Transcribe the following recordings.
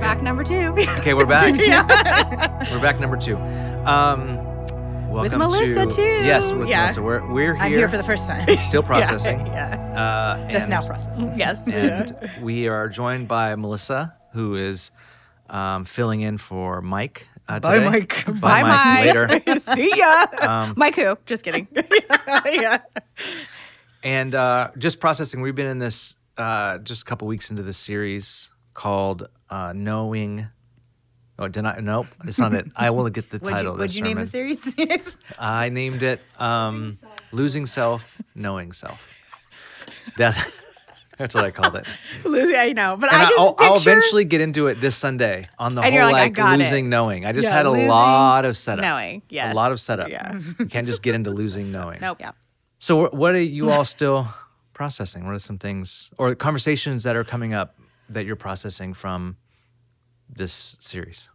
Back number two. Okay, we're back. we're back number two. Um, welcome Melissa, to, too. Yes, with Yeah. Melissa. We're we're here. I'm here for the first time. still processing. yeah. Uh, Just and- now processing. Yes. And we are joined by Melissa, who is um, filling in for Mike uh, Bye, today. Mike. Bye, Bye, Mike. Mike. Later. See ya. Um, Mike who? Just kidding. yeah. And uh, just processing, we've been in this uh, just a couple weeks into this series called uh, Knowing. Oh, deny, nope, it's not it. I will get the Would title you, of would this you name the series? I named it um, Losing Self, Knowing Self. That, that's what I called it. Losing, I know, but And I I just will I'll eventually get into it this Sunday on the And whole like, like, got it. losing knowing. I just Yeah, had a lot of setup. knowing. Yes. A lot of setup. Yeah. You can't just get into losing knowing. Nope. Yeah. So what are you all still processing? What are some things or conversations that are coming up that you're processing from this series?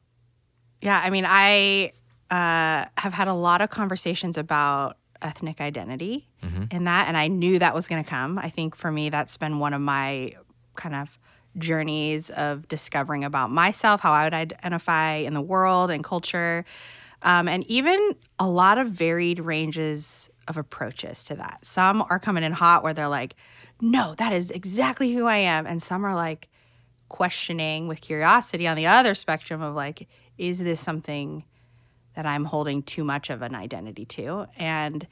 Yeah, I mean, I uh, have had a lot of conversations about ethnic identity in that, and I knew that was going to come. I think for me, that's been one of my kind of journeys of discovering about myself, how I would identify in the world and culture, um, and even a lot of varied ranges of approaches to that. Some are coming in hot where they're like, no, that is exactly who I am. And some are like, questioning with curiosity on the other spectrum of like, is this something that I'm holding too much of an identity to? And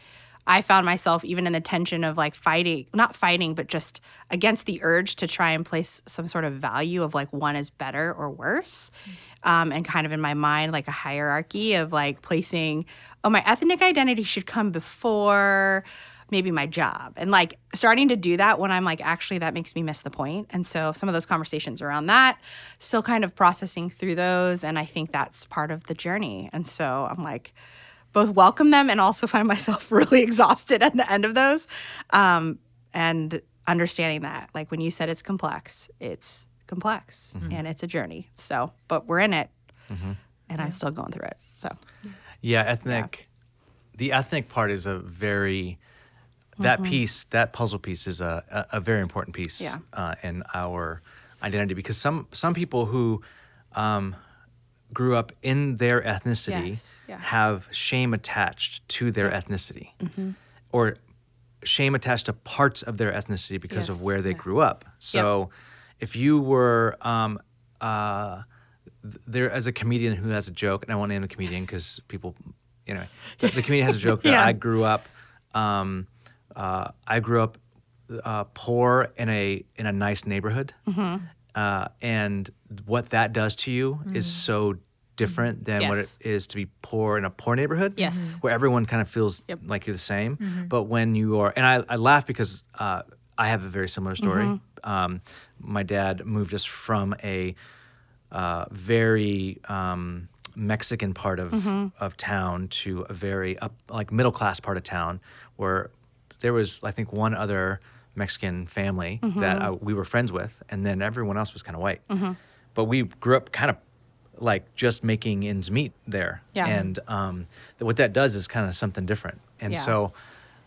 I found myself even in the tension of like fighting, not fighting, but just against the urge to try and place some sort of value of like one is better or worse. Um, and kind of in my mind, like a hierarchy of like placing, oh, my ethnic identity should come before maybe my job. And like starting to do that when i'm like actually that makes me miss the point. And so some of those conversations around that still kind of processing through those. And i think that's part of the journey. And so i'm like both welcome them and also find myself really exhausted at the end of those um, and understanding that like when you said it's complex it's complex and it's a journey. So but we're in it. And i'm still going through it. So. Yeah, ethnic. The ethnic part is a very that piece, that puzzle piece, is a a, a very important piece Yeah. uh, in our identity because some some people who um, grew up in their ethnicity Yes, yeah. have shame attached to their ethnicity, or shame attached to parts of their ethnicity because of where they yeah. grew up. So, if you were um, uh, there as a comedian who has a joke, and I won't name the comedian because people, you know, the, the comedian has a joke that Yeah. I grew up. Um, uh, I grew up uh, poor in a in a nice neighborhood, Mm-hmm. uh, and what that does to you is so different than what it is to be poor in a poor neighborhood. Yes. Mhm. where everyone kind of feels Yep. like you're the same. But when you are, and I, I laugh because uh, I have a very similar story. Mm-hmm. Um, my dad moved us from a uh, very um, Mexican part of Mm-hmm. of town to a very up like middle class part of town where there was I think one other Mexican family Mm-hmm. that I, we were friends with, and then everyone else was kind of white. But we grew up kind of like just making ends meet there, Yeah. and um, th- what that does is kind of something different. And Yeah. so,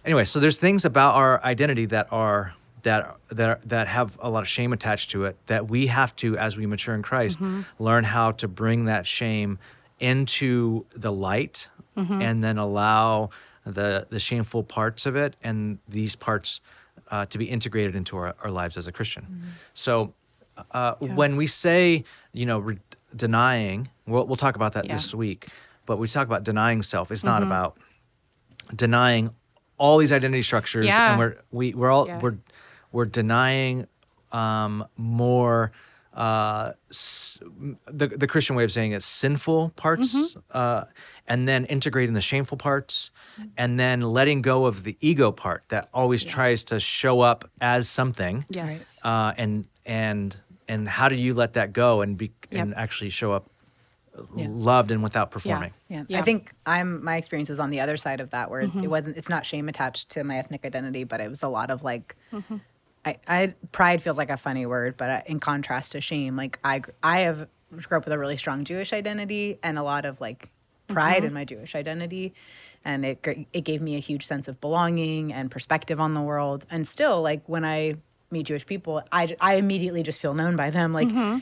anyway, so there's things about our identity that are that that are, that have a lot of shame attached to it that we have to, as we mature in Christ, Mm-hmm. learn how to bring that shame into the light, Mm-hmm. and then allow the the shameful parts of it and these parts uh, to be integrated into our, our lives as a Christian. Mm-hmm. So, uh, when we say, you know, re- denying, we'll we'll talk about that Yeah. this week, but we talk about denying self. It's not about denying all these identity structures Yeah. and we're we, we're all Yeah. we're we're denying um more uh s- the the christian way of saying it sinful parts Mm-hmm. uh and then integrating the shameful parts and then letting go of the ego part that always tries to show up as something yes uh and and and how do you let that go and be and actually show up Yeah. loved and without performing Yeah. Yeah. I think I'm my experience was on the other side of that where Mm-hmm. it wasn't it's not shame attached to my ethnic identity, but it was a lot of like Mm-hmm. I, I pride feels like a funny word, but uh, in contrast to shame, like I I have grew up with a really strong Jewish identity and a lot of like pride Mm-hmm. in my Jewish identity, and it it gave me a huge sense of belonging and perspective on the world. And still, like when I meet Jewish people, I I immediately just feel known by them, like. Mm-hmm.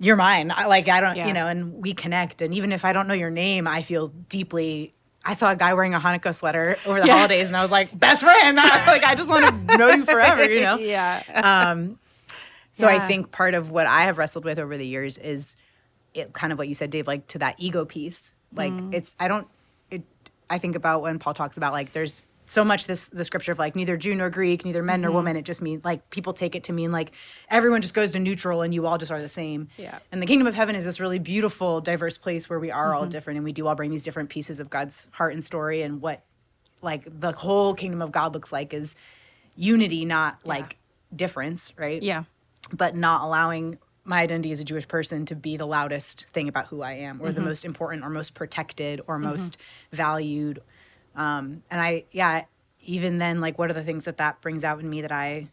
you're mine. I, like I don't, Yeah. you know, and we connect. And even if I don't know your name, I feel deeply. I saw a guy wearing a Hanukkah sweater over the Yeah. holidays, and I was like, best friend. like I just want to know you forever, you know. Yeah. Um, so I think part of what I have wrestled with over the years is it kind of what you said, Dave, like to that ego piece. Like Mm. it's I don't it I think about when Paul talks about like there's so much this the scripture of like neither Jew nor Greek, neither men Mm-hmm. nor woman. It just means like people take it to mean like everyone just goes to neutral and you all just are the same. Yeah. And the kingdom of heaven is this really beautiful, diverse place where we are Mm-hmm. all different and we do all bring these different pieces of God's heart and story and what like the whole kingdom of God looks like is unity, not like difference, right? yeah. but not allowing my identity as a Jewish person to be the loudest thing about who I am, or Mm-hmm. the most important, or most protected, or most valued. Um, and I, yeah, even then, like, what are the things that that brings out in me that I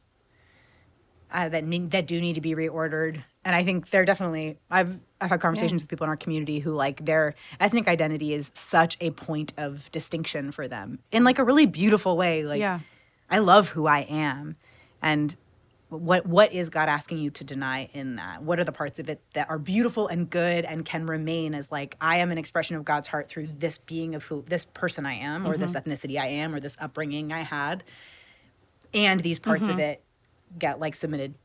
uh, that need, that do need to be reordered? And I think they're definitely. I've I've had conversations with people in our community who like their ethnic identity is such a point of distinction for them in like a really beautiful way. Like, Yeah. I love who I am, and what what is God asking you to deny in that? What are the parts of it that are beautiful and good and can remain as like I am an expression of God's heart through this being of who this person I am, or this mm-hmm. ethnicity I am, or this upbringing I had, and these parts of mm-hmm. it get like submitted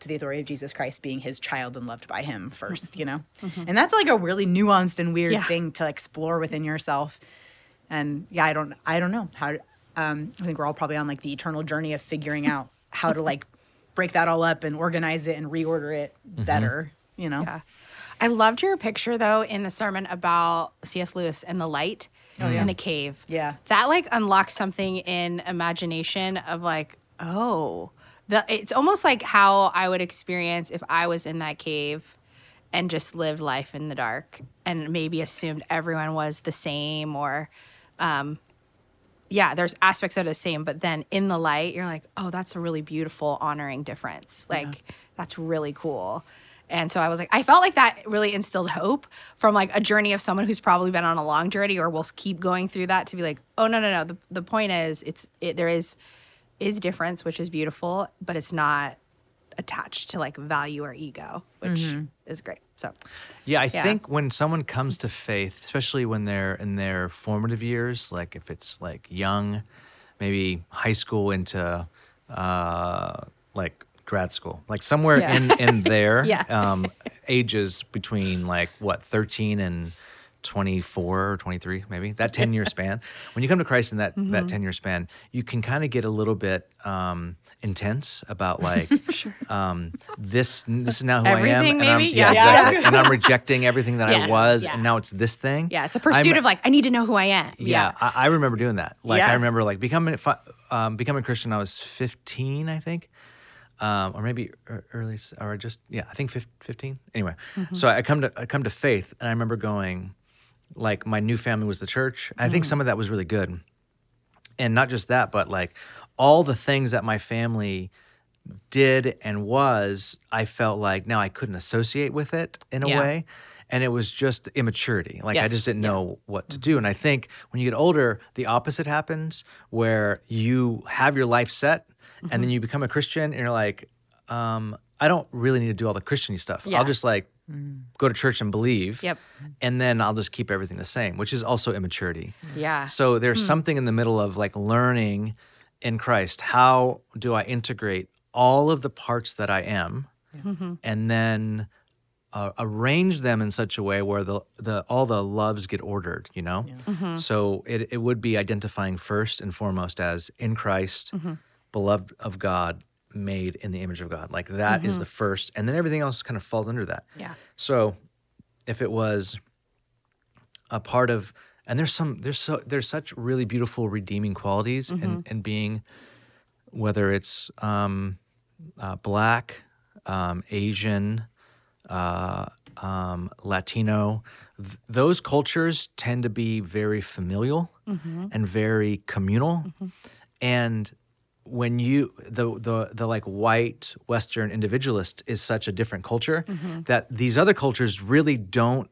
to the authority of Jesus Christ being his child and loved by him 1st you know? Mm-hmm. And that's like a really nuanced and weird Yeah. thing to explore within yourself. And yeah, I don't I don't know how um I think we're all probably on like the eternal journey of figuring out how to like break that all up and organize it and reorder it better, you know? Yeah. I loved your picture though in the sermon about C.S. Lewis and the light in the cave. Yeah. That like unlocks something in imagination of like, oh, the it's almost like how I would experience if I was in that cave and just lived life in the dark and maybe assumed everyone was the same or um yeah, there's aspects that are the same, but then in the light, you're like, oh, that's a really beautiful, honoring difference. Like, that's really cool. And so I was like, I felt like that really instilled hope from like a journey of someone who's probably been on a long journey or will keep going through that to be like, oh no, no, no. The, the point is it's it, there is is difference, which is beautiful, but it's not attached to like value or ego, which is great. So Yeah, I Yeah. think when someone comes to faith, especially when they're in their formative years, like if it's like young, maybe high school into uh, like grad school, like somewhere Yeah. in in there, Yeah. um, ages between like what thirteen and. 24 or 23 maybe that 10 year span when you come to christ in that Mm-hmm. that 10 year span you can kind of get a little bit um intense about like um this this is now who i am Everything, and I'm, maybe? yeah, Yeah. exactly and i'm rejecting everything that i was yeah. and now it's this thing yeah, it's a I'm- pursuit of like, I need to know who I am. yeah, I, I remember doing that. Like Yeah. I remember like becoming um, becoming a Christian. I was 15, I think, um, or maybe early or just yeah, I think 15. Anyway, Mm-hmm. so I come to I come to faith, and I remember going, like my new family was the church. I Mm-hmm. think some of that was really good, and not just that, but like all the things that my family did and was, I felt like now I couldn't associate with it in a Yeah. way. And it was just immaturity. Like I just didn't yeah. know what to do. And I think when you get older, the opposite happens where you have your life set and Mm-hmm. then you become a Christian and you're like, um, I don't really need to do all the Christian stuff. Yeah. I'll just like Mm. go to church and believe. Yep. And then I'll just keep everything the same, which is also immaturity. Yeah. So there's hmm. something in the middle of like learning in Christ. How do I integrate all of the parts that I am mm-hmm. and then uh, arrange them in such a way where the, the all the loves get ordered, you know? Mm-hmm. So it, it would be identifying first and foremost as in Christ, mm-hmm. beloved of God, made in the image of God. Like that is the first, and then everything else kind of falls under that. Yeah. So if it was a part of and there's some there's so there's such really beautiful redeeming qualities in, in being whether it's um, uh, black, um, Asian, uh, um, Latino, th- those cultures tend to be very familial and very communal. And when you the the the like white Western individualist is such a different culture that these other cultures really don't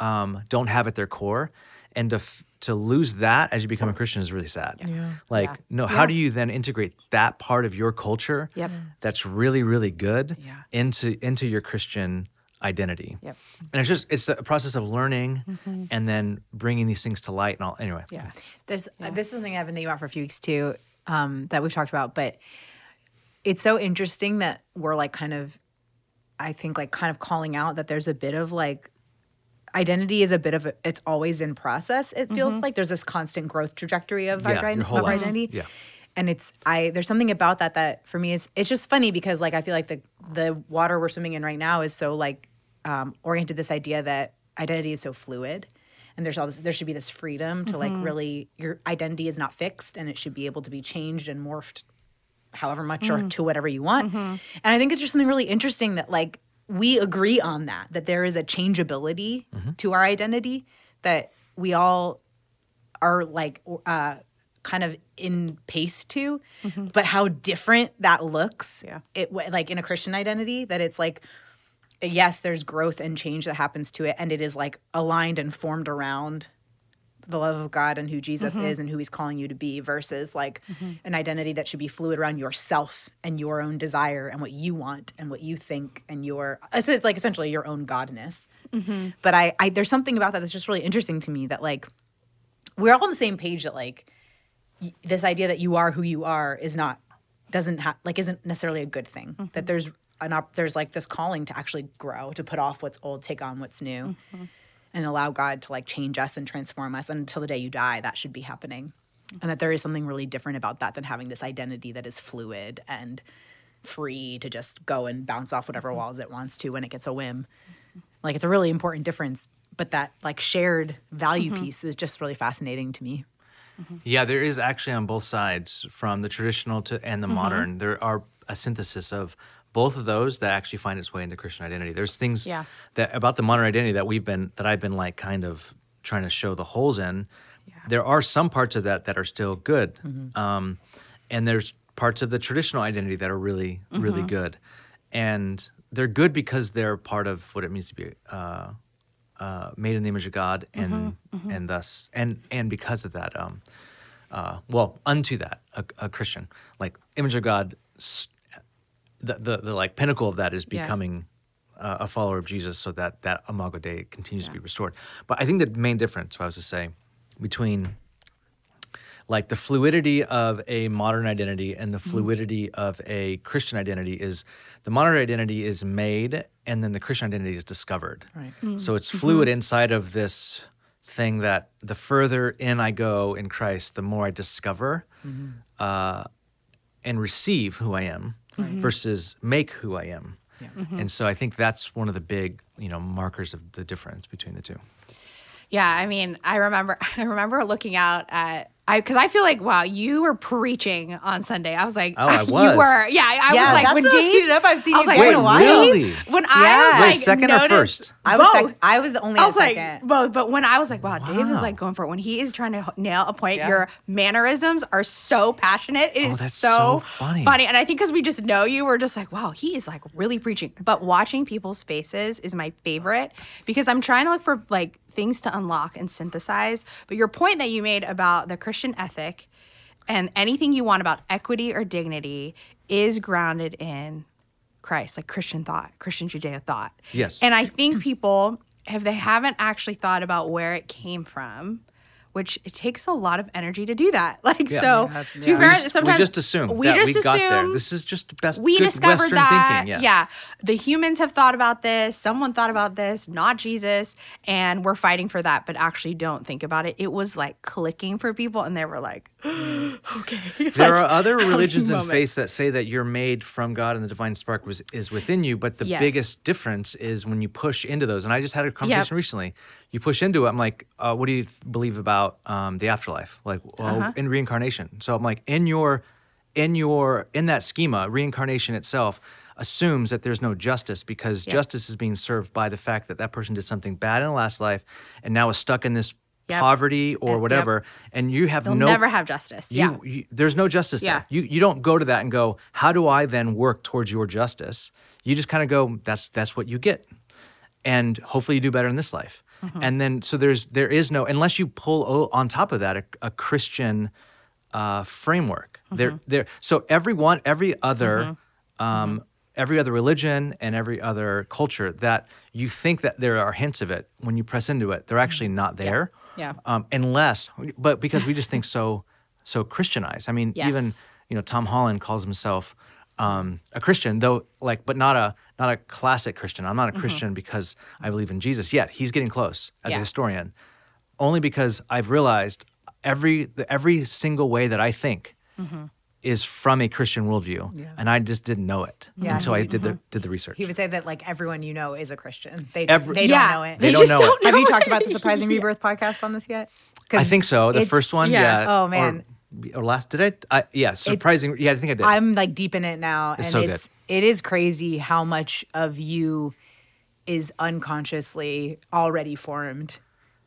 um, don't have at their core, and to f- to lose that as you become a Christian is really sad. yeah. Like, Yeah. no, how do you then integrate that part of your culture Yep. that's really really good Yeah. into into your Christian identity. Yep. And it's just it's a process of learning and then bringing these things to light and all. Anyway, Yeah. There's this is something I've been thinking about for a few weeks too, um, that we've talked about, but it's so interesting that we're like kind of I think like kind of calling out that there's a bit of like identity is a bit of a, it's always in process, it feels like. There's this constant growth trajectory of our, Yeah, whole of our identity. Yeah. And it's I there's something about that that for me is it's just funny because like I feel like the the water we're swimming in right now is so like um, oriented this idea that identity is so fluid and there's all this there should be this freedom to like mm-hmm. really your identity is not fixed and it should be able to be changed and morphed however much or mm. to whatever you want. Mm-hmm. And i think it's just something really interesting that like we agree on that that there is a changeability mm-hmm. to our identity that we all are like uh kind of in pace to. But how different that looks Yeah. it like in a christian identity that it's like yes there's growth and change that happens to it and it is like aligned and formed around the love of god and who jesus mm-hmm. is and who he's calling you to be versus like mm-hmm. an identity that should be fluid around yourself and your own desire and what you want and what you think and your it's like essentially your own godness. Mm-hmm. But I, I there's something about that that's just really interesting to me that like we're all on the same page that like y- this idea that you are who you are is not doesn't have like isn't necessarily a good thing. That there's an op- there's like this calling to actually grow to put off what's old take on what's new mm-hmm. and allow god to like change us and transform us. And until the day you die that should be happening. And that there is something really different about that than having this identity that is fluid and free to just go and bounce off whatever mm-hmm. walls it wants to when it gets a whim. Like it's a really important difference but that like shared value mm-hmm. piece is just really fascinating to me. Yeah, there is actually on both sides, from the traditional to and the Mm-hmm. modern. There are a synthesis of both of those that actually find its way into Christian identity. There's things Yeah. that about the modern identity that we've been that I've been like kind of trying to show the holes in. There are some parts of that that are still good, Mm-hmm. um, and there's parts of the traditional identity that are really really Mm-hmm. good, and they're good because they're part of what it means to be. Uh, uh, made in the image of God, and and thus and and because of that, um, uh, well, unto that, a, a Christian, like image of God, the, the the like pinnacle of that is Yeah. becoming uh, a follower of Jesus, so that that imago Dei continues to be restored. But I think the main difference, if I was to say, between like the fluidity of a modern identity and the fluidity of a Christian identity is the modern identity is made and then the Christian identity is discovered. Right. So it's fluid inside of this thing that the further in I go in Christ, the more I discover uh, and receive who I am Mm-hmm. versus make who I am. Mm-hmm. And so I think that's one of the big, you know, markers of the difference between the two. Yeah, I mean, I remember I remember looking out at I because I feel like wow, you were preaching on Sunday. I was like, Oh, I you were, yeah. I Yeah, was like, when the Dave, heated up I've seen I was you like, get in a when while. Really? When Yeah. I was Wait, like, second or noted- first? I was sec- I was only I a was like second. both, but when I was like, wow, Dave is like going for it. When he is trying to nail a point, Yeah. your mannerisms are so passionate. It oh, is Oh, that's so, so funny. And I think because we just know you, we're just like, wow, he is like really preaching. But watching people's faces is my favorite because I'm trying to look for like things to unlock and synthesize. But your point that you made about the Christian ethic and anything you want about equity or dignity is grounded in Christ, like Christian thought, Christian Judeo thought. Yes. And I think people, if they haven't actually thought about where it came from, which it takes a lot of energy to do that. Like Yeah. so, Yeah, to be fair, sometimes we just assume we that just we got there. assume This is just the best. we good discovered Western that thinking. Yeah. the humans have thought about this someone thought about this not jesus and we're fighting for that but actually don't think about it it was like clicking for people and they were like okay There Like, are other religions and faiths that say that you're made from God and the divine spark was is within you, but the Yes. biggest difference is when you push into those. And I just had a conversation recently. You push into it. I'm like, uh, what do you th- believe about um, the afterlife? Like, well, Uh-huh. in reincarnation. So I'm like, in your, in your, in that schema, reincarnation itself assumes that there's no justice because justice is being served by the fact that that person did something bad in the last life and now is stuck in this Yep. poverty or Yep. whatever, and you have they'll no never have justice you, yeah you- there's no justice Yeah. there. You you don't go to that and go, how do I then work towards your justice? You just kind of go, that's that's what you get, and hopefully you do better in this life. Mm-hmm. And then so there's there is no unless you pull o- on top of that a, a Christian uh, framework. Mm-hmm. There there so everyone every other um, every other religion and every other culture that you think that there are hints of it when you press into it they're actually not there Yeah. um, unless but because we just think so so christianized i mean even you know tom holland calls himself um, a christian though like but not a not a classic christian i'm not a mm-hmm. christian because i believe in jesus yet he's getting close as a historian only because i've realized every every single way that i think mm-hmm. is from a christian worldview Yeah. and i just didn't know it Yeah, until i he- did the uh-huh. did the research He would say that like everyone you know is a Christian. They just, Every- they Yeah. don't know it. They They, don't just know don't know Have you talked about the Surprising Rebirth podcast on this yet? I think so. The first one, yeah. yeah. Oh, man. Or, last, did I? I yeah, surprising. yeah, I think I did. I'm like deep in it now, and so it's it is crazy how much of you is unconsciously already formed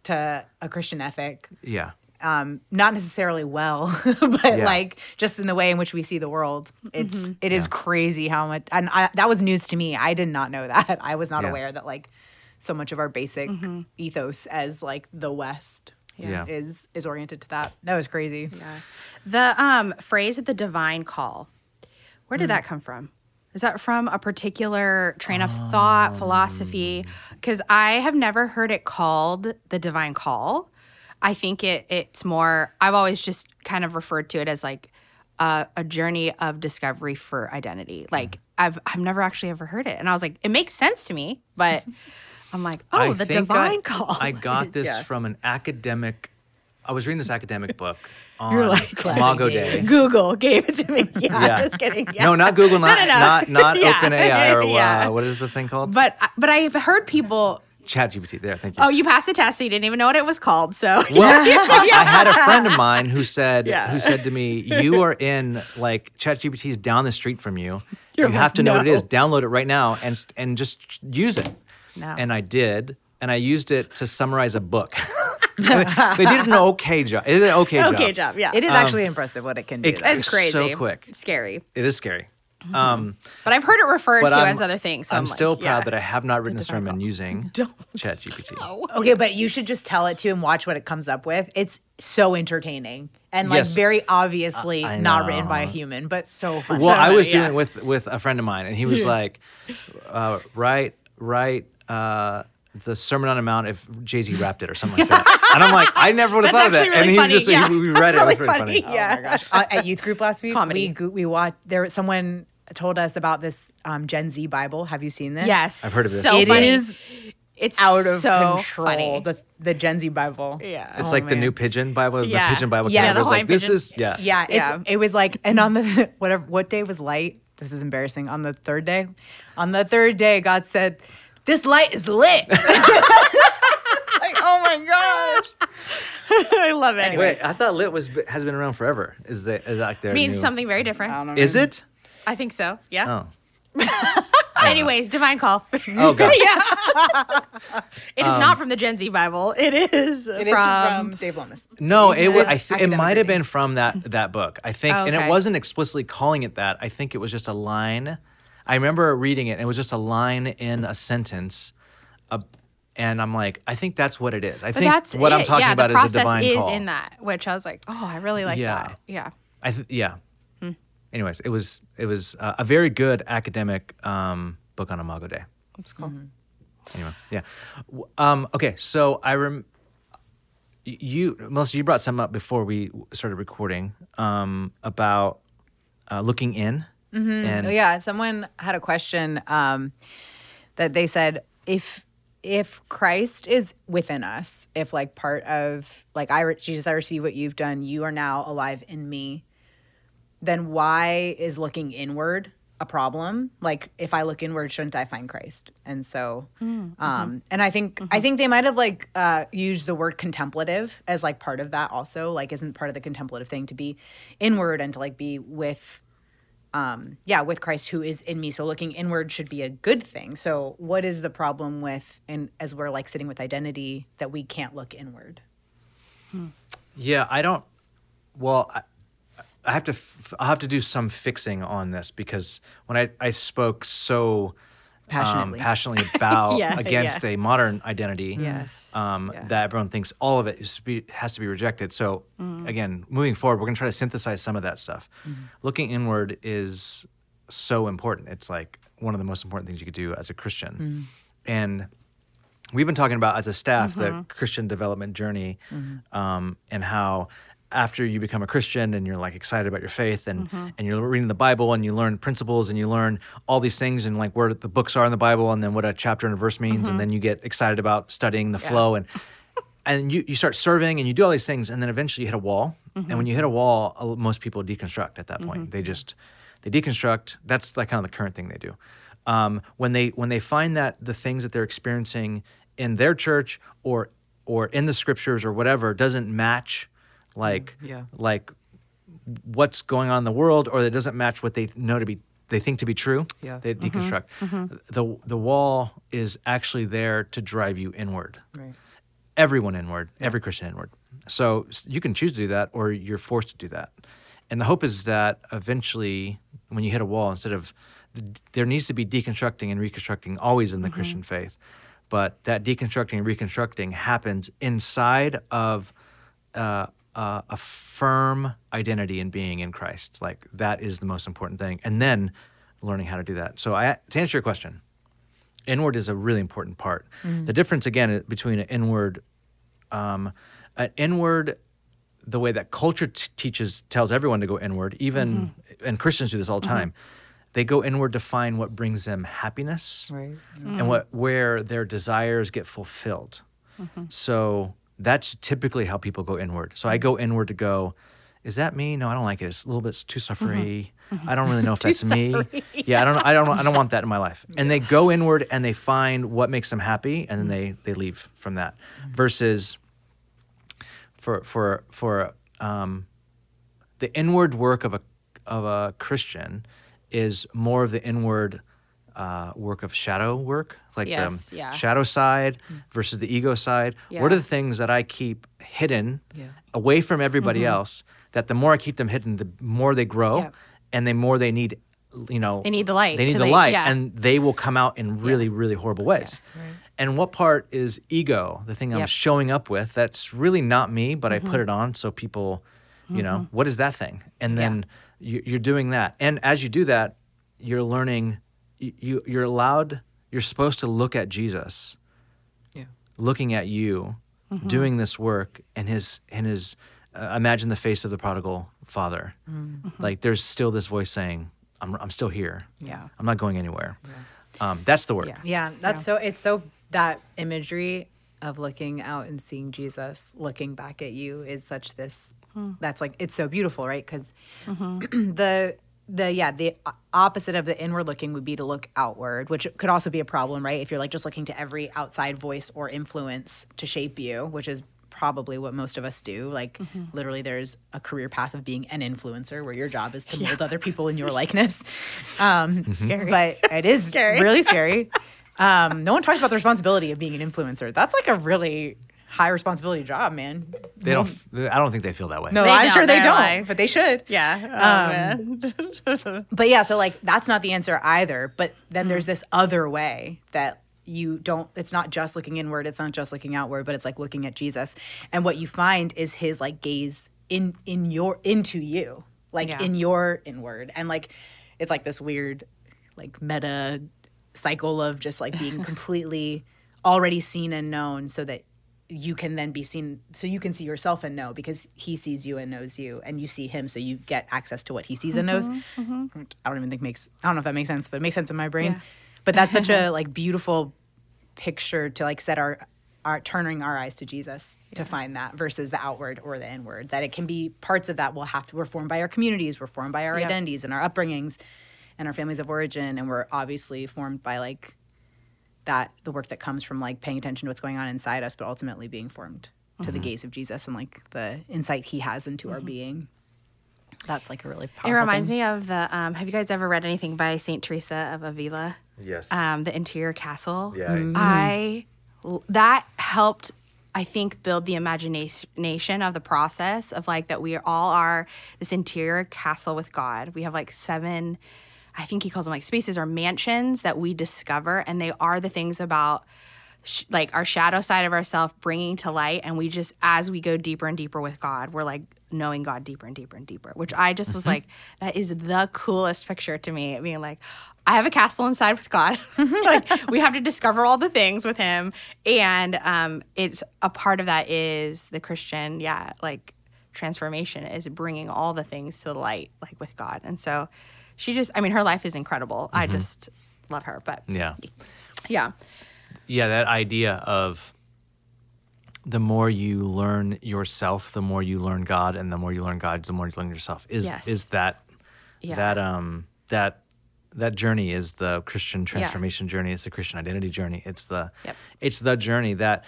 to a Christian ethic. yeah, Um, not necessarily well, but Yeah. like just in the way in which we see the world. It's it is crazy how much, and I, that was news to me. I did not know that. I was not Yeah. aware that like so much of our basic ethos as like the West Yeah. is is oriented to that. That was crazy. Yeah. The um, phrase of "the divine call," where did that come from? Is that from a particular train of thought, philosophy? Oh. Because I have never heard it called the divine call. I think it it's more. I've always just kind of referred to it as like a, a journey of discovery for identity. Like I've I've never actually ever heard it, and I was like, it makes sense to me, but I'm like, oh, I the divine I, call. I got this Yeah. from an academic. I was reading this academic book You're like, Imago Dei. Google gave it to me. Yeah, Yeah. just kidding. Yeah. No, not Google, not no, no. not not Yeah. OpenAI or Yeah. uh, what is the thing called? But but I've heard people. ChatGPT. There, thank you. Oh, you passed the test, so you didn't even know what it was called. So Well, I, I had a friend of mine who said Yeah. who said to me, "You are in like ChatGPT is down the street from you. You're you have like, to know what it is. Download it right now and and just use it." No. And I did, and I used it to summarize a book. They did an okay job. It did an okay, job. okay, job. job. Yeah, It is actually impressive what it can do. it- though. It's it's crazy. so quick. scary. It is scary. Um, But I've heard it referred but to I'm, as other things. So I'm, I'm, still like, proud yeah. that I have not written a sermon using Don't. ChatGPT. Okay, but you should just tell it to him, watch what it comes up with. It's so entertaining and like Yes. very obviously I not written by a human, but so fun. Well, I was yeah. doing it with with a friend of mine, and he was like, uh, "Write, write uh, the Sermon on the Mount if Jay Z rapped it or something like that." And I'm like, I never would have thought of that. actually and really he funny. just yeah. he, we That's read it. really it was really funny. Yeah. uh, at youth group last week, Comedy. we we watched. There was someone told us about this um, Gen Z Bible. Have you seen this? Yes, I've heard of this. So It funny. is It's out of so control. Funny. The the Gen Z Bible. Yeah. It's Oh, like the new Pidgin Bible. Yeah. The Pidgin Bible. Yeah, Yeah, the was like, Hawaiian this pidgin. is yeah. Yeah, Yeah. it was like, and on the whatever, what day was light? This is embarrassing. On the third day, on the third day, God said, "This light is lit." like, oh my gosh! I love it. Wait, I thought lit was has been around forever. Is it is like their means new- something very different. I don't know. Is it? I think so. Yeah. Oh, Anyways, divine call. it is oh god. It is not um, from the Gen Z Bible. It is It is from, from Dave Lomas. No, it wa- It's I th- it might have been from that that book. I think, and it wasn't explicitly calling it that. I think it was just a line. I remember reading it, and it was just a line in a sentence, uh, and I'm like, I think that's what it is. I But think that's what I'm talking yeah, about the is a process divine is call. in that, which I was like, oh, I really like Yeah. that. Yeah. I th- yeah. Hmm. Anyways, it was it was uh, a very good academic um, book on Imago Dei. That's cool. Anyway, yeah. Um, okay, so I rem. You, Melissa, you brought some up before we started recording um, about uh, looking in. And Oh, yeah, someone had a question um, that they said if if Christ is within us, if like part of like I re- Jesus, I receive what you've done, you are now alive in me. Then why is looking inward a problem? Like if I look inward, shouldn't I find Christ? And so, um, and I think I think they might have like uh, used the word contemplative as like part of that also. Like, isn't part of the contemplative thing to be inward and to like be with um, yeah, with Christ who is in me. So looking inward should be a good thing. So what is the problem with, and as we're like sitting with identity, that we can't look inward? Yeah, I don't. Well, I, I have to. F- I'll have to do some fixing on this because when I, I spoke so Passionately. um, passionately about Yeah, against yeah. a modern identity, Yes. um, Yeah. that everyone thinks all of it is to be, has to be rejected. So Mm-hmm. again, moving forward, we're going to try to synthesize some of that stuff. Looking inward is so important. It's like one of the most important things you could do as a Christian. And we've been talking about as a staff the Christian development journey um, and how after you become a Christian and you're like excited about your faith and mm-hmm. and you're reading the Bible and you learn principles and you learn all these things and like where the books are in the Bible and then what a chapter and a verse means and mm-hmm. then you get excited about studying the flow and and you, you start serving and you do all these things and then eventually you hit a wall. And mm-hmm. when you hit a wall most people deconstruct at that point. They just they deconstruct. That's like kind of the current thing they do. Um, when they when they find that the things that they're experiencing in their church or or in the scriptures or whatever doesn't match like mm, yeah. like what's going on in the world or that doesn't match what they know to be they think to be true Yeah. they mm-hmm. deconstruct mm-hmm. the the wall is actually there to drive you inward Right. everyone inward, every Christian inward. So you can choose to do that or you're forced to do that. And the hope is that eventually, when you hit a wall, instead of there needs to be deconstructing and reconstructing always in the mm-hmm. Christian faith, but that deconstructing and reconstructing happens inside of uh, uh, a firm identity and being in Christ. Like that is the most important thing. And then learning how to do that. So I, to answer your question, inward is a really important part. Mm-hmm. The difference again between an inward, um, an inward, the way that culture t- teaches tells everyone to go inward, even mm-hmm. and Christians do this all the mm-hmm. time. They go inward to find what brings them happiness Right. and what where their desires get fulfilled. So that's typically how people go inward. So I go mm-hmm. inward to go, is that me? No, I don't like it. It's a little bit too mm-hmm. suffery. Mm-hmm. I don't really know if that's me. Yeah, I don't. I don't. I don't want that in my life. And they go inward and they find what makes them happy, and then they they leave from that. Versus for for for um, the inward work of a of a Christian is more of the inward uh, work of shadow work, like um, Yes, the yeah. shadow side mm. versus the ego side. What are the things that I keep hidden Yeah. away from everybody mm-hmm. else? That the more I keep them hidden, the more they grow, Yeah. and the more they need, you know, They need the light They need the the- light, yeah. and they will come out in really, really horrible ways. And what part is ego? The thing I'm Yep. showing up with that's really not me, but I put mm-hmm. it on so people, you know, mm-hmm. what is that thing? And then you, you're doing that, and as you do that, you're learning. You, you you're allowed. You're supposed to look at Jesus, Yeah. looking at you, doing this work, and his and his. Uh, imagine the face of the prodigal father. Like there's still this voice saying, "I'm I'm still here. Yeah. I'm not going anywhere." Um, that's the work. Yeah. Yeah, that's so it's so that imagery of looking out and seeing Jesus looking back at you is such this that's like it's so beautiful, right? Cuz the the yeah, the opposite of the inward looking would be to look outward, which could also be a problem, right? If you're like just looking to every outside voice or influence to shape you, which is probably what most of us do. Like literally there's a career path of being an influencer where your job is to mold other people in your likeness. Um Scary. but it is Scary. really scary. Um, no one talks about the responsibility of being an influencer. That's like a really high responsibility job, man. They don't. I don't think they feel that way. No, They I'm don't. sure they They're don't, like- but they should. Yeah. Oh, um, But yeah, so like that's not the answer either. But then there's mm. this other way that you don't it's not just looking inward, it's not just looking outward, but it's like looking at Jesus. And what you find is his like gaze in in your into you. Like Yeah. in your inward. And like it's like this weird like meta cycle of just like being completely already seen and known so that you can then be seen so you can see yourself and know because he sees you and knows you and you see him so you get access to what he sees and knows mm-hmm, mm-hmm. i don't even think makes i don't know if that makes sense but it makes sense in my brain Yeah. but that's such a like beautiful picture to like set our our turning our eyes to jesus to find that versus the outward or the inward that it can be parts of that will have to we're formed by our communities we're formed by our Yeah. identities and our upbringings and our families of origin and we're obviously formed by like that the work that comes from like paying attention to what's going on inside us but ultimately being formed to the gaze of jesus and like the insight he has into our being that's like a really powerful. It reminds thing. me of the. Um, have you guys ever read anything by Saint Teresa of Avila? Yes. Um, the Interior Castle. Yeah, I- Mhm. I that helped. I think build the imagination of the process of like that we all are this interior castle with God. We have like seven. I think he calls them like spaces or mansions that we discover, and they are the things about sh- like our shadow side of ourselves bringing to light and we just as we go deeper and deeper with god we're like knowing god deeper and deeper and deeper which i just was like that is the coolest picture to me being like i have a castle inside with god. Like we have to discover all the things with him and um it's a part of that is the christian yeah like transformation is bringing all the things to the light like with god and so she just i mean her life is incredible i just love her but Yeah. yeah Yeah, that idea of the more you learn yourself, the more you learn God, and the more you learn God, the more you learn yourself. Is Yes. is that Yeah. that um that that journey is the Christian transformation journey. It's the Christian identity journey. It's the Yep. it's the journey that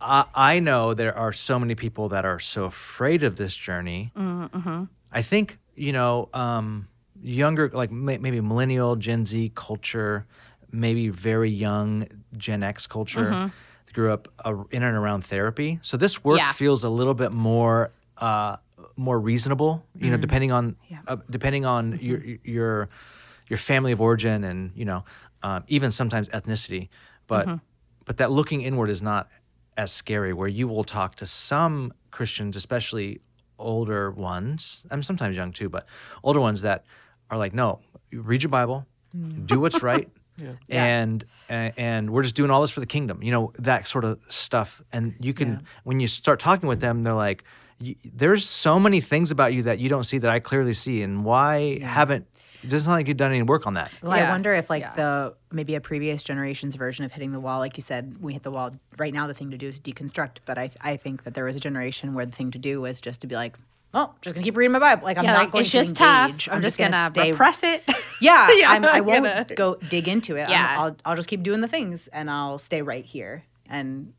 I, I know there are so many people that are so afraid of this journey. Mm-hmm. I think you know um, younger, like maybe millennial Gen Z culture, maybe very young Gen X culture grew up uh, in and around therapy. So this work Mm-hmm. Yeah. feels a little bit more uh, more reasonable. You know, depending on Mm. Yeah. Mm-hmm. uh, depending on your your your family of origin and you know um, even sometimes ethnicity. But Mm-hmm. but that looking inward is not as scary. Where you will talk to some Christians, especially older ones, and sometimes young too, but older ones that are like, no, read your Bible, do what's right. And a- and we're just doing all this for the kingdom, you know that sort of stuff. And you can when you start talking with them, they're like, "There's so many things about you that you don't see that I clearly see, and why haven't it doesn't sound like you've done any work on that." Well, Yeah. I wonder if like Yeah. the maybe a previous generation's version of hitting the wall, like you said, we hit the wall. Right now, the thing to do is deconstruct. But I I think that there was a generation where the thing to do was just to be like, oh, just gonna keep reading my Bible. Like I'm yeah, not like, going it's to just tough. engage. I'm, just gonna, stay. repress it. Yeah, Yeah, I'm, I won't gonna- go dig into it. I'm- Yeah. I'll I'll just keep doing the things, and I'll stay right here. And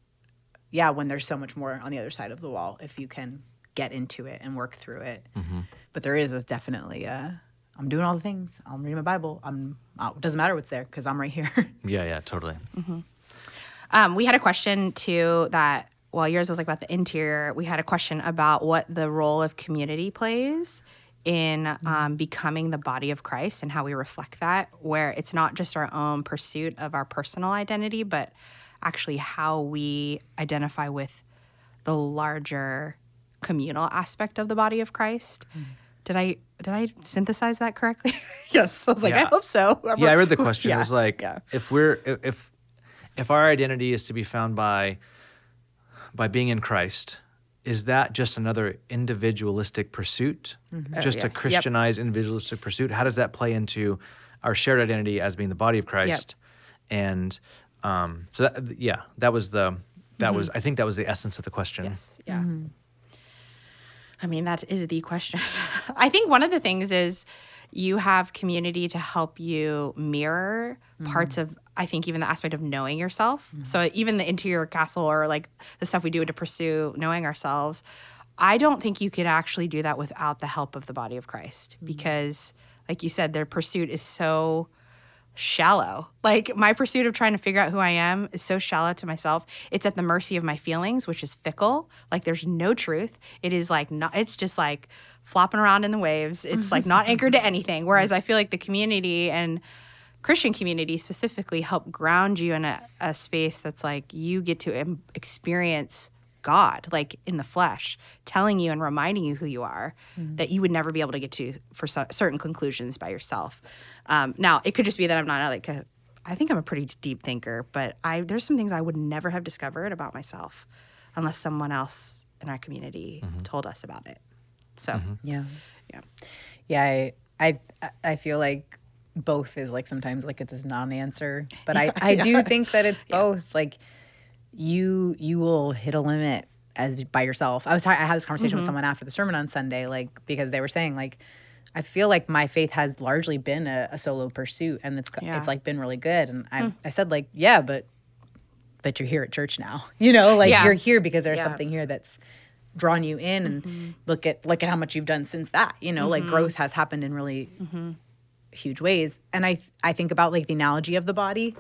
yeah, when there's so much more on the other side of the wall, if you can get into it and work through it. Mm-hmm. But there is is definitely a. I'm doing all the things. I'm reading my Bible. I'm. Oh, it doesn't matter what's there because I'm right here. Yeah, yeah, totally. Mm-hmm. Um, we had a question too that while yours was like about the interior, we had a question about what the role of community plays in um, becoming the body of Christ and how we reflect that, where it's not just our own pursuit of our personal identity, but actually how we identify with the larger communal aspect of the body of Christ. Did I did I synthesize that correctly? yes, I was like, I hope so. yeah, I read the question. Yeah, It was like, yeah. if we're if if our identity is to be found by by being in Christ, is that just another individualistic pursuit? Mm-hmm. Just yeah. a Yep. Christianized individualistic pursuit? How does that play into our shared identity as being the body of Christ? And um, so that yeah, that was the that was I think that was the essence of the question. Mm-hmm. Yes. Yeah. I mean, that is the question. I think one of the things is you have community to help you mirror parts of, I think, even the aspect of knowing yourself. Mm-hmm. So, even the interior castle or like the stuff we do to pursue knowing ourselves, I don't think you could actually do that without the help of the body of Christ mm-hmm. because, like you said, their pursuit is so shallow. Like my pursuit of trying to figure out who I am is so shallow to myself. It's at the mercy of my feelings, which is fickle. Like there's no truth. It is like not it's just like flopping around in the waves. It's like not anchored to anything. Whereas I feel like the community and Christian community specifically help ground you in a, a space that's like you get to em- experience God, like in the flesh, telling you and reminding you who you are mm. that you would never be able to get to for cer- certain conclusions by yourself. Um, now, it could just be that I'm not like a, I think I'm a pretty deep thinker, but I there's some things I would never have discovered about myself unless someone else in our community mm-hmm. told us about it. So, mm-hmm. Yeah. yeah. Yeah, I I I feel like both is like sometimes like it's this non-answer, but I I do think that it's both. Like you you will hit a limit as by yourself. I was I had this conversation with mm-hmm. someone after the sermon on Sunday, like because they were saying like I feel like my faith has largely been a, a solo pursuit, and it's Yeah. it's like been really good. And I hmm. I said like yeah, but but you're here at church now, you know, like Yeah. you're here because there's Yeah. something here that's drawn you in and mm-hmm. look at look at how much you've done since that you know like mm-hmm. growth has happened in really huge ways. And i i think about like the analogy of the body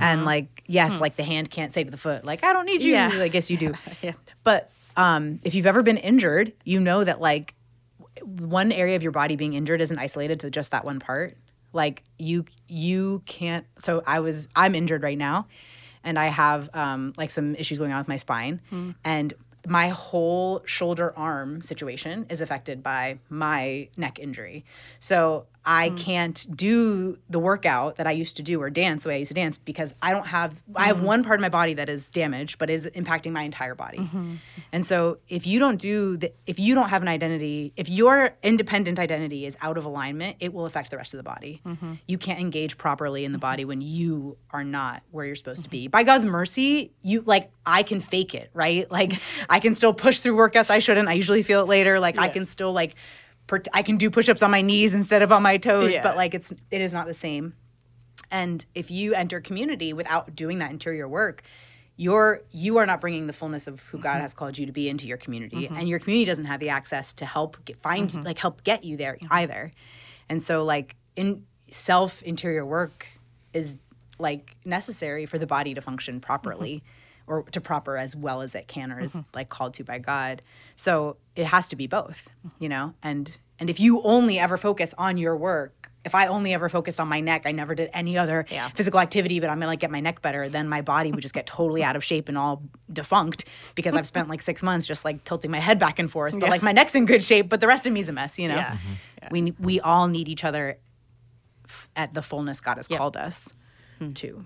and like yes like the hand can't say to the foot. Like i don't need you. Yeah. i guess you do. Yeah. but um if you've ever been injured you know that like one area of your body being injured isn't isolated to just that one part. Like you you can't so i was i'm injured right now and I have um, like some issues going on with my spine, and my whole shoulder arm situation is affected by my neck injury. So I mm. can't do the workout that I used to do or dance the way I used to dance because I don't have I have mm-hmm. one part of my body that is damaged but is impacting my entire body. Mm-hmm. And so if you don't do the if you don't have an identity, if your independent identity is out of alignment, it will affect the rest of the body. Mm-hmm. You can't engage properly in the body when you are not where you're supposed to be. By God's mercy, you like I can fake it, right? Like I can still push through workouts I shouldn't. I usually feel it later. Like I can still like I can do push-ups on my knees instead of on my toes, Yeah. but like it's it is not the same. And if you enter community without doing that interior work, you're you are not bringing the fullness of who God mm-hmm. has called you to be into your community, mm-hmm. and your community doesn't have the access to help get, find mm-hmm. like help get you there either. And so like in self interior work is like necessary for the body to function properly or to proper as well as it can or is mm-hmm. like called to by God. So it has to be both, you know? And and if you only ever focus on your work, if I only ever focused on my neck, I never did any other Yeah. physical activity, but I'm gonna like get my neck better, then my body would just get totally out of shape and all defunct because I've spent like six months just like tilting my head back and forth. But like my neck's in good shape, but the rest of me's a mess, you know? Yeah. Mm-hmm. We we all need each other f- at the fullness God has called us hmm. to.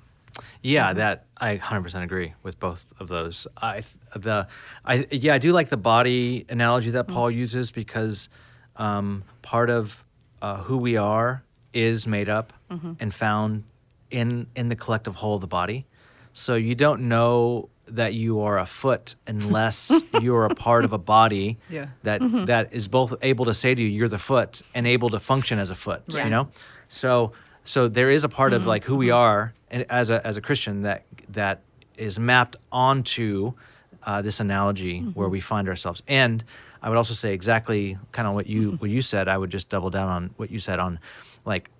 Yeah, that I 100% agree with both of those. I the I yeah, I do like the body analogy that Paul uses because um, part of uh, who we are is made up and found in in the collective whole of the body. So you don't know that you are a foot unless you're a part of a body Yeah. that that is both able to say to you you're the foot and able to function as a foot Right. you know so so there is a part of mm-hmm. like who we mm-hmm. are and as a as a christian that that is mapped onto uh, this analogy mm-hmm. where we find ourselves. And i would also say exactly kind of what you what you said i would just double down on what you said on like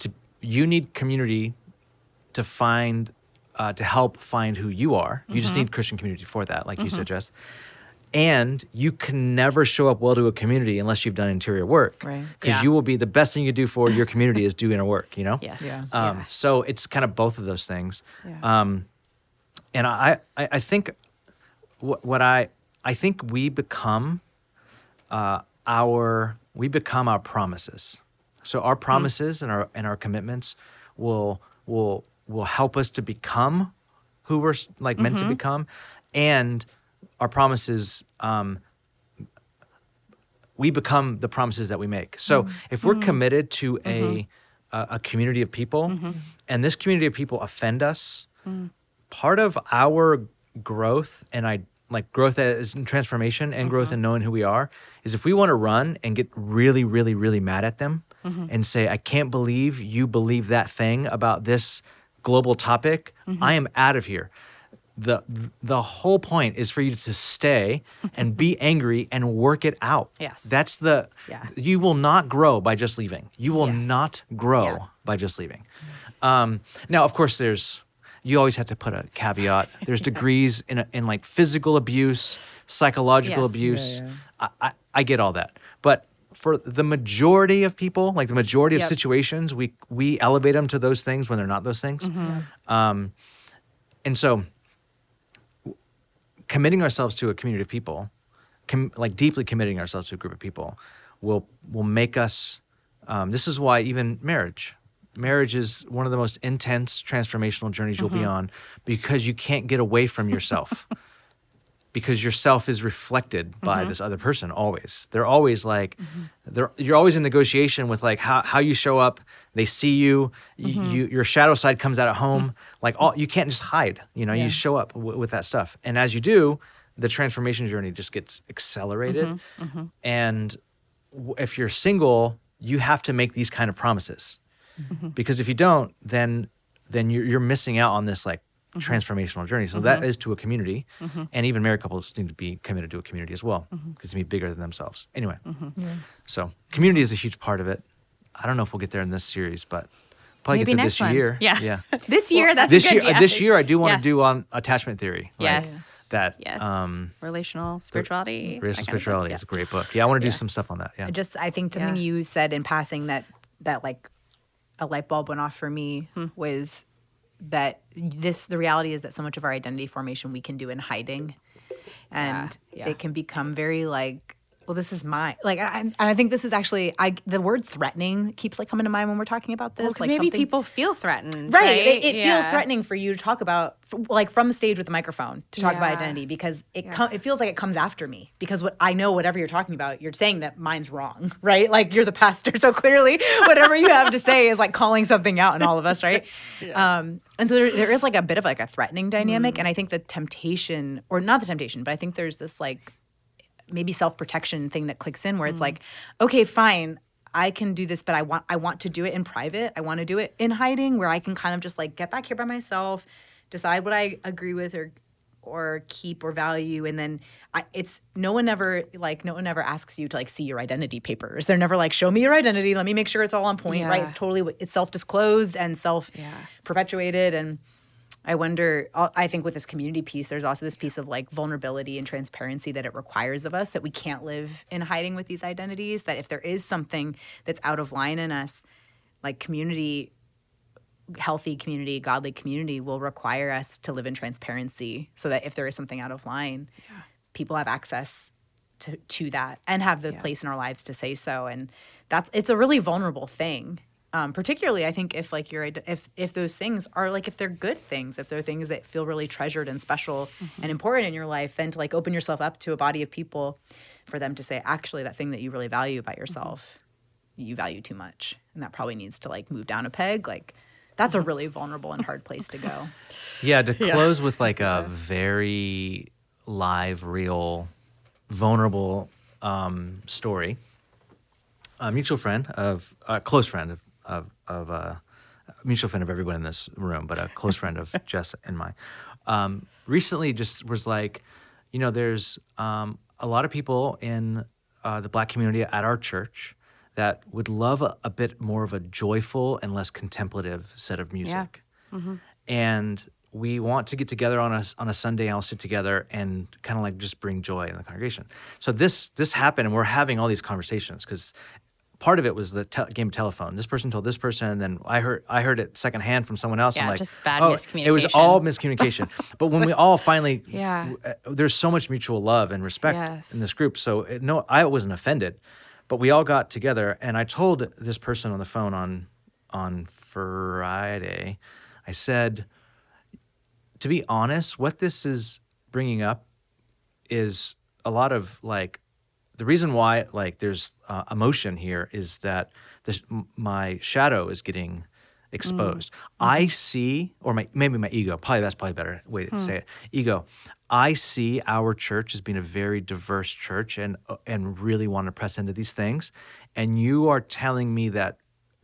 to you need community to find uh, to help find who you are. You just need Christian community for that, like you suggest. And you can never show up well to a community unless you've done interior work, Right. Because Yeah. you will be the best thing you do for your community is do inner work. You know. Yes. Yeah. Um, Yeah. So it's kind of both of those things. Yeah. Um, and I, I, I think what, what I, I think we become uh, our, we become our promises. So our promises and our and our commitments will will will help us to become who we're like meant to become, and our promises um, we become the promises that we make. So mm-hmm. if we're mm-hmm. committed to a, mm-hmm. a a community of people, and this community of people offend us, mm. part of our growth and I like growth as transformation and growth uh-huh. in knowing who we are is if we want to run and get really, really, really mad at them and say, I can't believe you believe that thing about this global topic. I am out of here the the whole point is for you to stay and be angry and work it out. Yes. That's the Yeah. you will not grow by just leaving. You will Yes. not grow Yeah. by just leaving. Um, now, of course, there's you always have to put a caveat. There's degrees in in like physical abuse, psychological Yes. abuse. Yeah, I, I I get all that, but for the majority of people, like the majority of situations, we we elevate them to those things when they're not those things. Um, and so committing ourselves to a community of people, com- like deeply committing ourselves to a group of people, will will make us. Um, this is why even marriage, marriage is one of the most intense transformational journeys you'll be on because you can't get away from yourself. because yourself is reflected by mm-hmm. this other person always. They're always like, mm-hmm. they're you're always in negotiation with like how, how you show up. They see you, y- mm-hmm. you, your shadow side comes out at home. Like all you can't just hide. You know, Yeah. you show up w- with that stuff, and as you do, the transformation journey just gets accelerated. And w- if you're single, you have to make these kind of promises because if you don't, then then you're, you're missing out on this like Mm-hmm. transformational journey. So that mm-hmm. is to a community, mm-hmm. and even married couples need to be committed to a community as well because it's gonna be bigger than themselves. Anyway, so community is a huge part of it. I don't know if we'll get there in this series, but probably Maybe get through next this one. year. Yeah. yeah. This year, that's this a good, year, yeah. this year, I do want Yes. to do on attachment theory. like, Yes. that Yes. um, relational spirituality. Relational kind of thing. spirituality Yeah. is a great book. Yeah, I want to do Yeah. some stuff on that. Yeah. I just I think something Yeah. you said in passing that that like a light bulb went off for me hmm. was that this the reality is that so much of our identity formation we can do in hiding and Yeah. it can become very like well this is my like I, and I think this is actually I the word threatening keeps like coming to mind when we're talking about this Because like maybe something- people feel threatened. right, Right. it, it feels threatening for you to talk about like from the stage with the microphone to talk about identity because it com- it feels like it comes after me because what I know whatever you're talking about you're saying that mine's wrong right? Like you're the pastor so clearly whatever you have to say is like calling something out in all of us right? Um and so there, there is like a bit of like a threatening dynamic and I think the temptation or not the temptation but I think there's this like maybe self-protection thing that clicks in where it's mm. like okay fine i can do this but i want i want to do it in private. I want to do it in hiding where i can kind of just like get back here by myself decide what i agree with or or keep or value and then I, it's no one ever like no one ever asks you to like see your identity papers. They're never like show me your identity. Let me make sure it's all on point right? It's totally it's self-disclosed and self perpetuated and I wonder, I think with this community piece, there's also this piece of like vulnerability and transparency that it requires of us that we can't live in hiding with these identities. That if there is something that's out of line in us, like community, healthy community, godly community will require us to live in transparency so that if there is something out of line, people have access to, to that and have the place in our lives to say so. And that's, it's a really vulnerable thing. Um, particularly, I think if like your ide- if if those things are like if they're good things, if they're things that feel really treasured and special and important in your life, then to like open yourself up to a body of people, for them to say, actually, that thing that you really value about yourself, you value too much, and that probably needs to like move down a peg. Like, that's a really vulnerable and hard place to go. Yeah, to close with like a very live, real, vulnerable um, story. A mutual friend of a close friend of of, of uh, a mutual friend of everyone in this room, but a close friend of Jess and mine. Um, recently, just was like, you know, there's um, a lot of people in uh, the black community at our church that would love a, a bit more of a joyful and less contemplative set of music and we want to get together on a on a Sunday. I'll sit together and kind of like just bring joy in the congregation. So this this happened, and we're having all these conversations because part of it was the te- game of telephone. This person told this person, and then I heard I heard it secondhand from someone else. I'm Yeah, like, just bad oh, It was all miscommunication. but when we all finally, Yeah. uh, there's so much mutual love and respect Yes. in this group. So it, no, I wasn't offended, but we all got together, and I told this person on the phone on on Friday, I said, to be honest, what this is bringing up is a lot of like the reason why like there's uh, emotion here is that this, my shadow is getting exposed. I see, or my maybe my ego. Probably that's probably a better way to say it. Ego. I see our church as being a very diverse church and uh, and really want to press into these things. And you are telling me that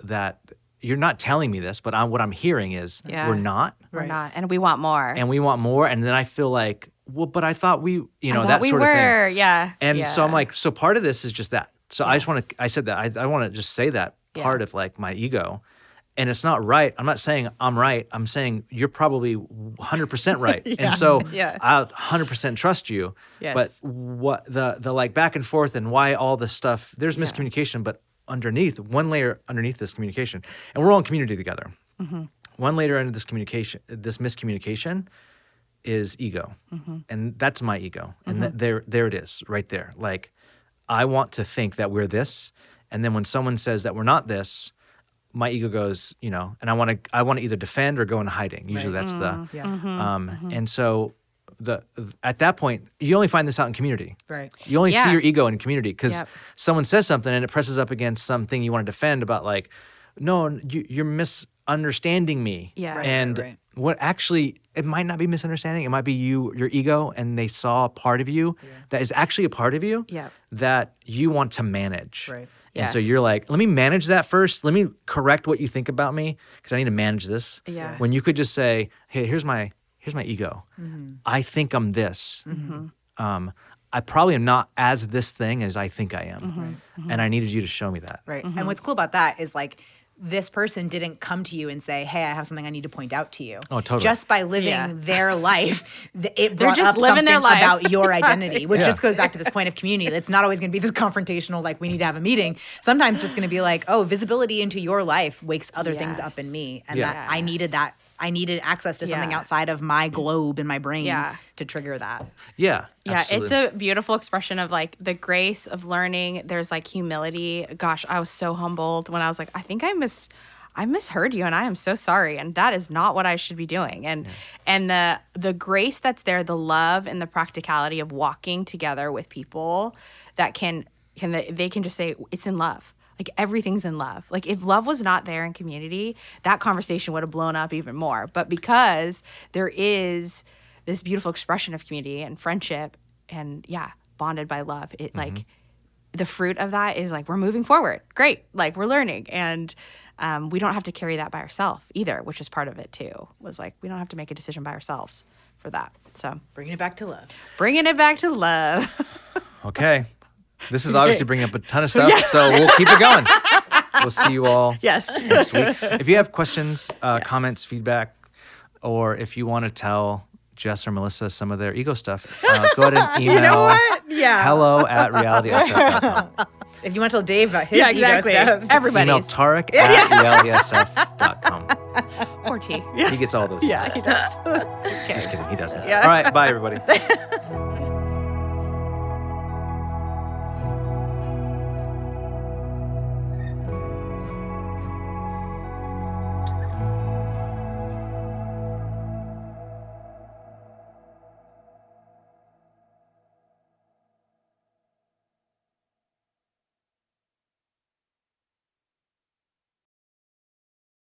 that you're not telling me this, but I, what I'm hearing is Yeah. we're not We're not, and we want more. and we want more and then i feel like well but i thought we you know that we sort were, of thing. yeah. and so i'm like so part of this is just that. So i just want to i said that i, I want to just say that Yeah. part of like my ego. And it's not right. I'm not saying i'm right. I'm saying you're probably 100% right. And so Yeah. i'll 100% trust you. Yes. but what the the like back and forth and why all this stuff there's miscommunication but underneath one layer underneath this communication and we're all in community together. Mm-hmm. one layer into this communication this miscommunication is ego Mm-hmm. and that's my ego and th- there there it is right there like i want to think that we're this and then when someone says that we're not this my ego goes you know and i want to i want to either defend or go into hiding usually that's the Yeah. um and so the at that point you only find this out in community Right. you only see your ego in community because Yep. someone says something and it presses up against something you want to defend about like no you, you're misunderstanding me Yeah. Right, and right, right. What actually it might not be misunderstanding. It might be you your ego and they saw a part of you that is actually a part of you Yep. that you want to manage. Right. and so you're like let me manage that first. Let me correct what you think about me because i need to manage this. Yeah. when you could just say hey here's my here's my ego. Mm-hmm. i think i'm this. Mm-hmm. Mm-hmm. Um, i probably am not as this thing as i think i am. Mm-hmm. And i needed you to show me that. Right. And what's cool about that is like this person didn't come to you and say, "Hey, I have something I need to point out to you." Oh, totally. Just by living Yeah. their life, it They're brought just up living their life. about your identity, which Yeah. just goes back to this point of community. It's not always going to be this confrontational, like we need to have a meeting. Sometimes just going to be like, "Oh, visibility into your life wakes other things up in me," and Yeah. that I needed that. I needed access to something Yeah. outside of my globe in my brain Yeah. to trigger that. Yeah. Yeah, absolutely. it's a beautiful expression of like the grace of learning. There's like humility. Gosh, I was so humbled when I was like, I think I miss I misheard you and I am so sorry and that is not what I should be doing. And and the the grace that's there, the love and the practicality of walking together with people that can can they, they can just say it's in love. Like everything's in love. Like if love was not there in community, that conversation would have blown up even more. But because there is this beautiful expression of community and friendship and yeah, bonded by love, it like the fruit of that is like we're moving forward. Great. Like we're learning. And um, we don't have to carry that by ourselves either, which is part of it too. Was like we don't have to make a decision by ourselves for that. So Bringing it back to love. bringing it back to love. okay. This is obviously bringing up a ton of stuff, so we'll keep it going. We'll see you all yes. next week. If you have questions, uh, comments, feedback, or if you want to tell Jess or Melissa some of their ego stuff, uh, go ahead and email you know what? Yeah. hello at realitysf.com. If you want to tell Dave about his Yeah, ego exactly. stuff, Email Everybody's Tarek at realitysf.com. poor T. He gets all those. Yeah, emails. he does. Just kidding. He doesn't. Yeah. All right. Bye, everybody.